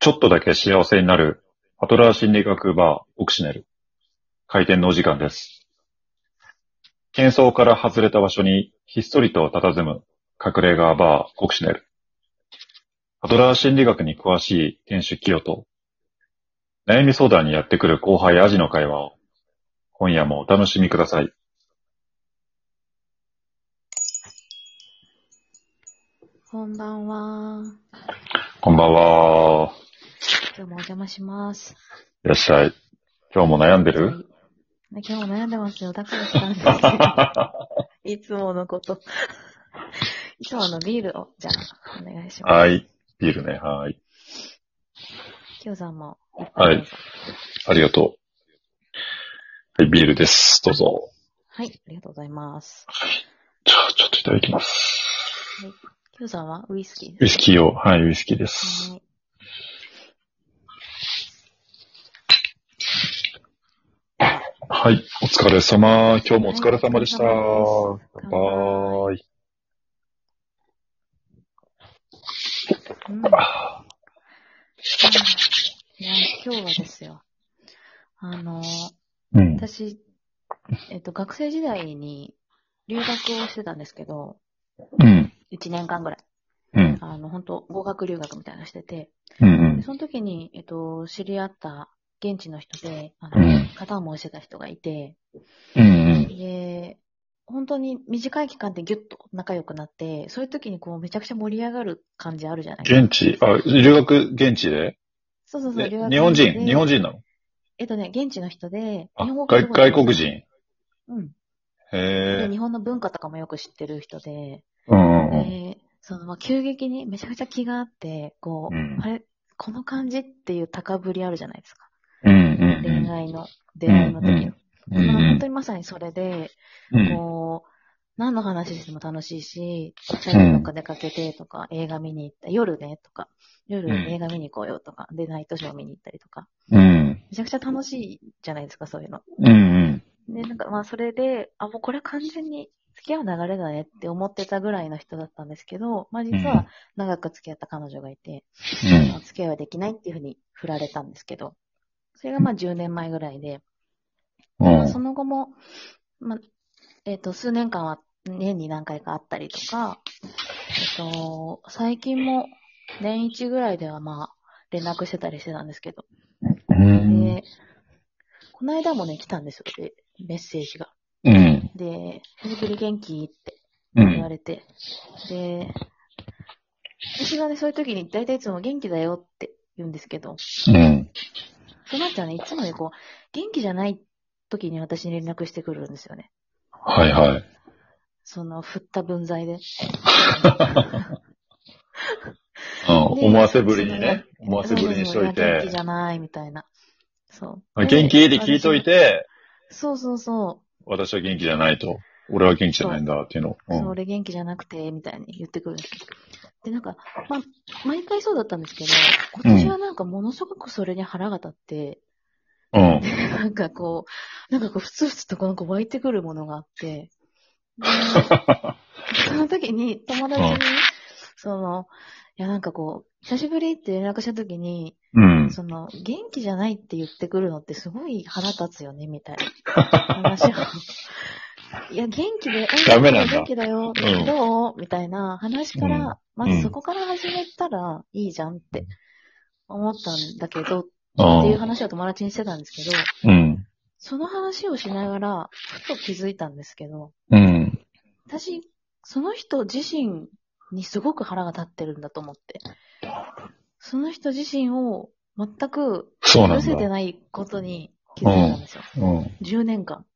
ちょっとだけ幸せになる、アトラー心理学バー、オクシネル。開店のお時間です。喧騒から外れた場所にひっそりと佇む隠れ家バー、オクシネル。アトラー心理学に詳しい店主清と、悩み相談にやってくる後輩アジの会話を、今夜もお楽しみください。こんばんは。こんばんは。今日もお邪魔します。いらっしゃい。今日も悩んでる？今日も悩んでますよ。だから来たんですよ。いつものこと。いつものビールを、じゃあ、お願いします。はい。ビールね。はい。きょうさんもいっぱい。ありがとう。はい、ビールです。どうぞ。はい、ありがとうございます。じゃあ、ちょっといただきます。きょうさんはウイスキーウイスキーを、はい、ウイスキーです。はい。はい、お疲れ様。今日もお疲れ様でした。はい。うん、あいや、今日はですよ。あの、うん。私、えっと、学生時代に留学をしてたんですけど、うん。1年間ぐらい。うん。あの、本当語学留学みたいなのしてて、うん。でその時に、えっと、知り合った現地の人で、あの、うん。片思いしてた人がいて、うん。で、本当に短い期間でギュッと仲良くなって、そういう時にこうめちゃくちゃ盛り上がる感じあるじゃないですか。現地、あ、留学現地で？そうそうそう、え留学日本人？で日本人なの？えっとね、現地の人で、あ日本語外外国人？うん。へえで、。日本の文化とかもよく知ってる人で、うんうんで、その、まあ、急激にめちゃくちゃ気があって、こう、うんあれ、この感じ？っていう高ぶりあるじゃないですか。愛の、出会いの時の。うんまあ本当にまさにそれで、うん。こう、何の話しても楽しいし、二人でどっか出かけてとか、映画見に行った、夜ねとか、夜うん映画見に行こうよとか、で、ナイトショー見に行ったりとか、うん。めちゃくちゃ楽しいじゃないですか、そういうの。うんうん。で、なんかまあそれで、あ、もうこれ完全に付き合う流れだねって思ってたぐらいの人だったんですけど、まあ実は長く付き合った彼女がいて、まあ付き合いはできないっていうふうに振られたんですけど、それがまあ10年前ぐらいで、うん。その後も、まあ、えっ、と、数年間は年に何回かあったりとか、えっ、と、最近も年一ぐらいではまあ、連絡してたりしてたんですけど、うん。で、この間もね、来たんですよ、で、メッセージが。うん。で、久しぶり元気？ってうん。言われて、で、私がね、そういう時に大体いつも元気だよって言うんですけど、うん。その人はね、いつもね、こう、元気じゃない時に私に連絡してくるんですよね。はいはい。その、振った分際で。うんで思わせぶりにね。思わせぶりにしといそうそうそうや元気てじ。ゃない、みたいな。そう。あ元気で聞いといて、そうそうそ私は元気じゃないと。俺は元気じゃないんだっていうの俺元気じゃなくて、みたいに言ってくるんですよ。で、なんか、まあ、毎回そうだったんですけど、今年はなんかものすごくそれに腹が立って、うん。うん。なんかこう、なんかこう、ふつふつとなんか湧いてくるものがあって、で その時に友達に、うんその、いやなんかこう、久しぶりって連絡した時に、うん。その、元気じゃないって言ってくるのってすごい腹立つよね、みたいな話を。いや、元気で、え ダメなんだ元気だよ、うんどう？みたいな話から、うんまずそこから始めたらいいじゃんって思ったんだけど、うんっていう話を友達にしてたんですけど、うん。その話をしながら、ふと気づいたんですけど、うん。私、その人自身にすごく腹が立ってるんだと思って。その人自身を全くそうなんだ。許せてないことに気づいたんですよ。うん。10年間。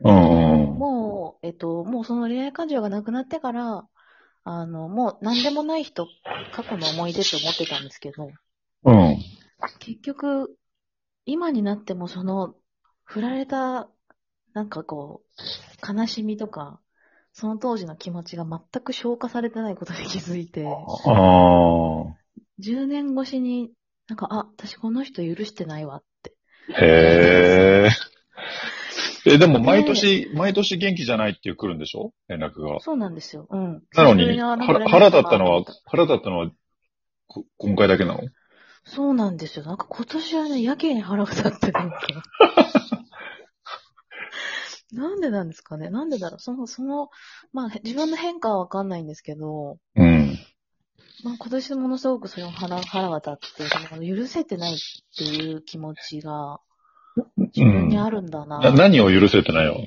もう、えっと、もうその恋愛感情がなくなってから、あの、もう何でもない人、過去の思い出って思ってたんですけど、うん。結局、今になってもその、振られた、なんかこう、悲しみとか、その当時の気持ちが全く消化されてないことに気づいて、ああ。10年越しに、なんか、あ、私この人許してないわって。へえ。え、でも毎年、毎年元気じゃないって来るんでしょ？連絡が。そうなんですよ。うん。なのに、腹立ったのはが、腹立ったのは、こ今回だけなの？そうなんですよ。なんか今年はね、やけに腹が立ってなんか。なんでなんですかね？なんでだろう？その、その、まあ自分の変化はわかんないんですけど、うん。まあ今年ものすごくそれを腹腹が立って、許せてないっていう気持ちが自分にあるんだな。な何を許せてないの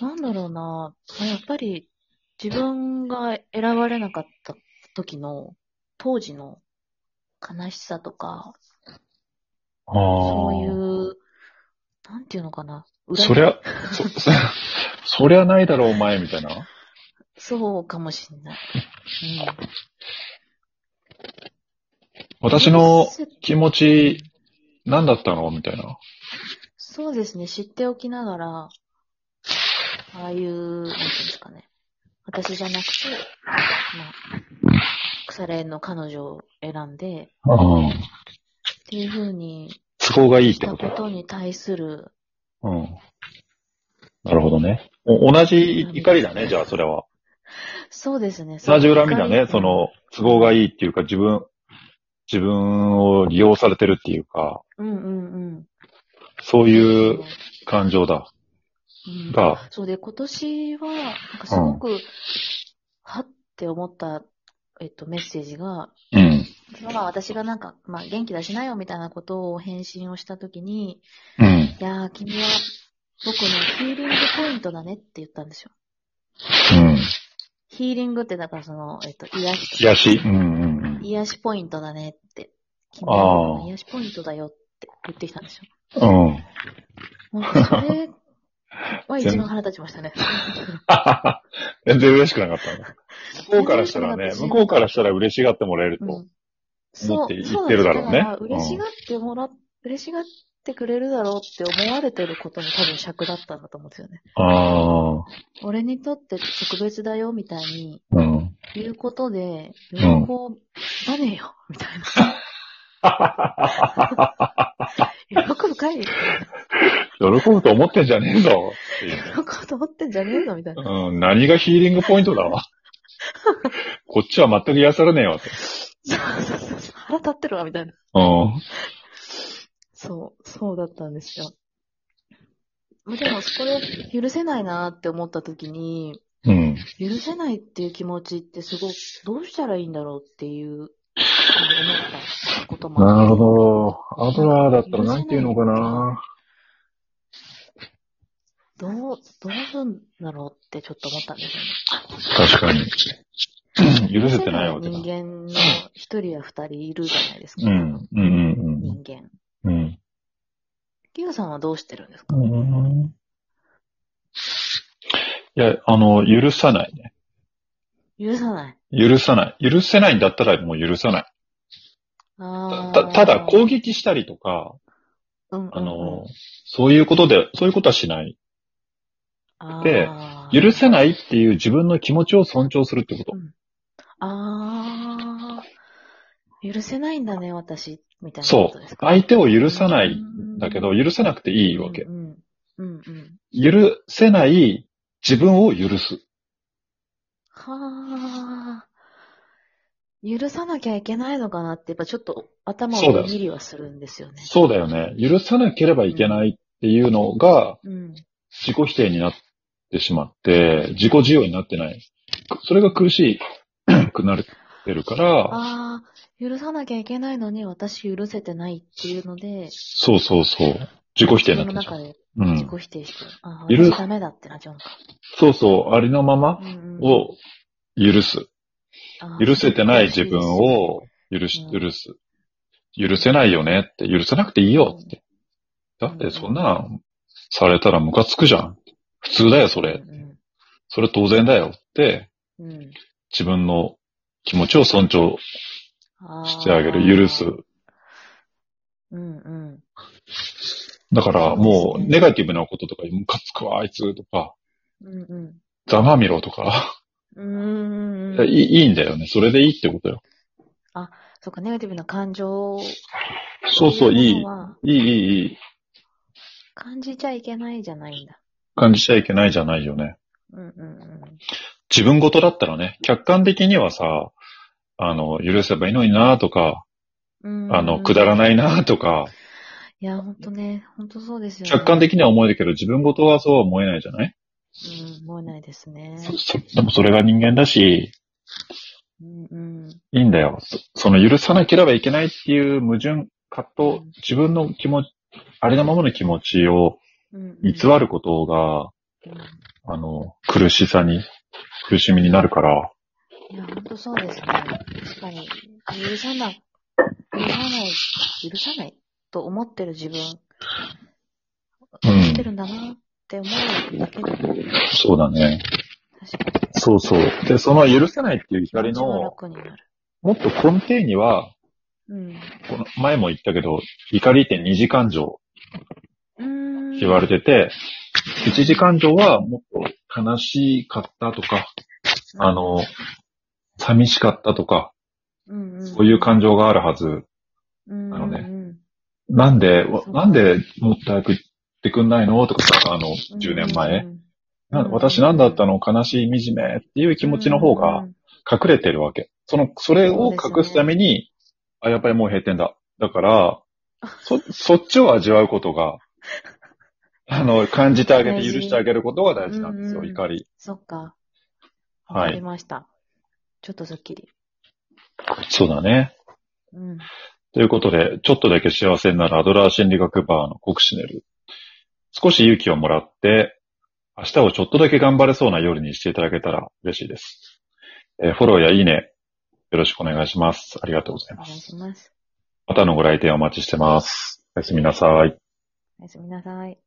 なんだろうな。まあやっぱり自分が選ばれなかった時の当時の悲しさとか、あそういあ。う、なんていうのかな。そりゃ、そ、そ そりゃないだろ、お前、みたいな。そうかもしんない。私の気持ち、何だったの？みたいな。そうですね。知っておきながら、ああいう、なんていうんですかね。私じゃなくて、まあ、腐れ縁の彼女を選んで、うん。っていう風に都合がいいっしてたここととに対する、うん。なるほどね。お同じ怒りだね、じゃあ、それは。そうですね。同じ恨みだね。その、都合がいいっていうか、自分、自分を利用されてるっていうか、うんうんうん。そういう感情だ。うんが、そうで、今年は、なんかすごく、はって思った、えっと、メッセージが、うん。まあ私がなんか、まあ元気出しなよみたいなことを返信をしたときに、うん。いやー、君は僕のヒーリングポイントだねって言ったんですよ。うん。ヒーリングってだからその、えっと、癒しとか。癒し。うんうんうん。癒しポイントだねって。君は癒しポイントだよって言ってきたんですよ。うん。もうそれは一番腹立ちましたね。全然嬉しくなかったの。向こうからしたらね、向こうからしたら嬉しがってもらえると。うん思って言ってるだろうねだから嬉しがってもら、嬉しがってくれるだろうって思われてることも多分尺だったんだと思うんですよね。ああ。俺にとって特別だよみたいにうん。言うことで、喜んばねえよみたいな。喜ぶかい喜ぶと思ってんじゃねえぞ。喜ぶと思ってんじゃねえぞみたいな。うん、何がヒーリングポイントだわ。こっちは全く癒されねえわ。腹立ってるわみたいな。うん。そう、そうだったんですよ。まあでも、それ許せないなって思った時に、うん。許せないっていう気持ちってすごく、どうしたらいいんだろうっていう、思ったこともなるほど。アドラーだったら何て言うのかな。どう、どうすんだろうってちょっと思ったんですよね。確かに。許せてないわけだ人。間の一人や二人いるじゃないですか。うん。うんうん人間。うん。うん。キヨさんはどうしてるんですか？うんいや、あの、許さないね。許さない。許さない。許せないんだったらもう許さない。あーたただ、攻撃したりとか、うんうんうんあの、そういうことで、そういうことはしない。で許せないっていう自分の気持ちを尊重するってこと。ああ、許せないんだね、私、みたいなそうことです。か？相手を許さないんだけど、許せなくていいわけう。んうん。うんうん。許せない自分を許す。はあ。許さなきゃいけないのかなって、やっぱちょっと頭をビリはするんですよね。そうだよね。許さなければいけないっていうのがうん。自己否定になってしまって、自己需要になってない。それが苦し くなってるから、ああ、許さなきゃいけないのに私許せてないっていうので、そうそうそう。自己否定になってるうん。自己否定してる。あ私ダメだってなっちゃうのか。そうそう。ありのままを許す。許せてない自分を許し、うん許す。許せないよねって、許せなくていいよって。だってそんなんされたらムカつくじゃん。普通だよ、それ。うんそれ当然だよって、自分の気持ちを尊重してあげる、許す。うんうん。だからもうネガティブなこととか、ムカつくわ、あいつとか、うんうん。ざまみろとか、うーん。いいいいんだよね。それでいいってことよ。そうか、ネガティブな感情そうそう、いいいい、いい、いい。感じちゃいけないじゃないんだ。感じちゃいけないじゃないよね。うんうんうん。自分ごとだったらね、客観的にはさ、あの、許せばいいのになとか、うんあの、くだらい。ないなとか、いや、ほんとね、ほんとそうですよね。客観的には思えるけど、自分ごとはそうは思えないじゃない、うん、思えないですね。そそでもそれが人間だし、うんうん。いいんだよ。そその許さなければいけないっていう矛盾、葛藤、自分の気持ち、ありのままの気持ちをうんうん偽ることが、うんあの、苦しさに、苦しみになるから、いや、ほんとそうですね。確かに、許さな、許さない、許さないと思ってる自分、うん思ってるんだなって思うだけでも、そうだね。そうそう。で、その許せないっていう怒り気持ちはの。もっと根底には、うん。この前も言ったけど、怒りって二次感情。って言われてて、一次感情はもっと悲しかったとか、あの、寂しかったとか、うんうん、そういう感情があるはず。うん、あのねうんなんで、なんでもっと早く言ってくんないの？とかさ、あの、うん、10年前。うんな私なんだったの？悲しい惨めっていう気持ちの方が隠れてるわけ。その、それを隠すために、あ、やっぱりもう閉店だ。だから、そ、そっちを味わうことが、あの、感じてあげて許してあげることが大事なんですよ、うんうん怒り。そっか。はいわかりました。ちょっとスッキリ。そうだね。うん。ということで、ちょっとだけ幸せになるアドラー心理学バーのコクシネル。少し勇気をもらって、明日をちょっとだけ頑張れそうな夜にしていただけたら嬉しいです。えーフォローやいいね、よろしくお願いします。ありがとうございお願います。します。またのご来店お待ちしてます。おやすみなさい。おやすみなさい。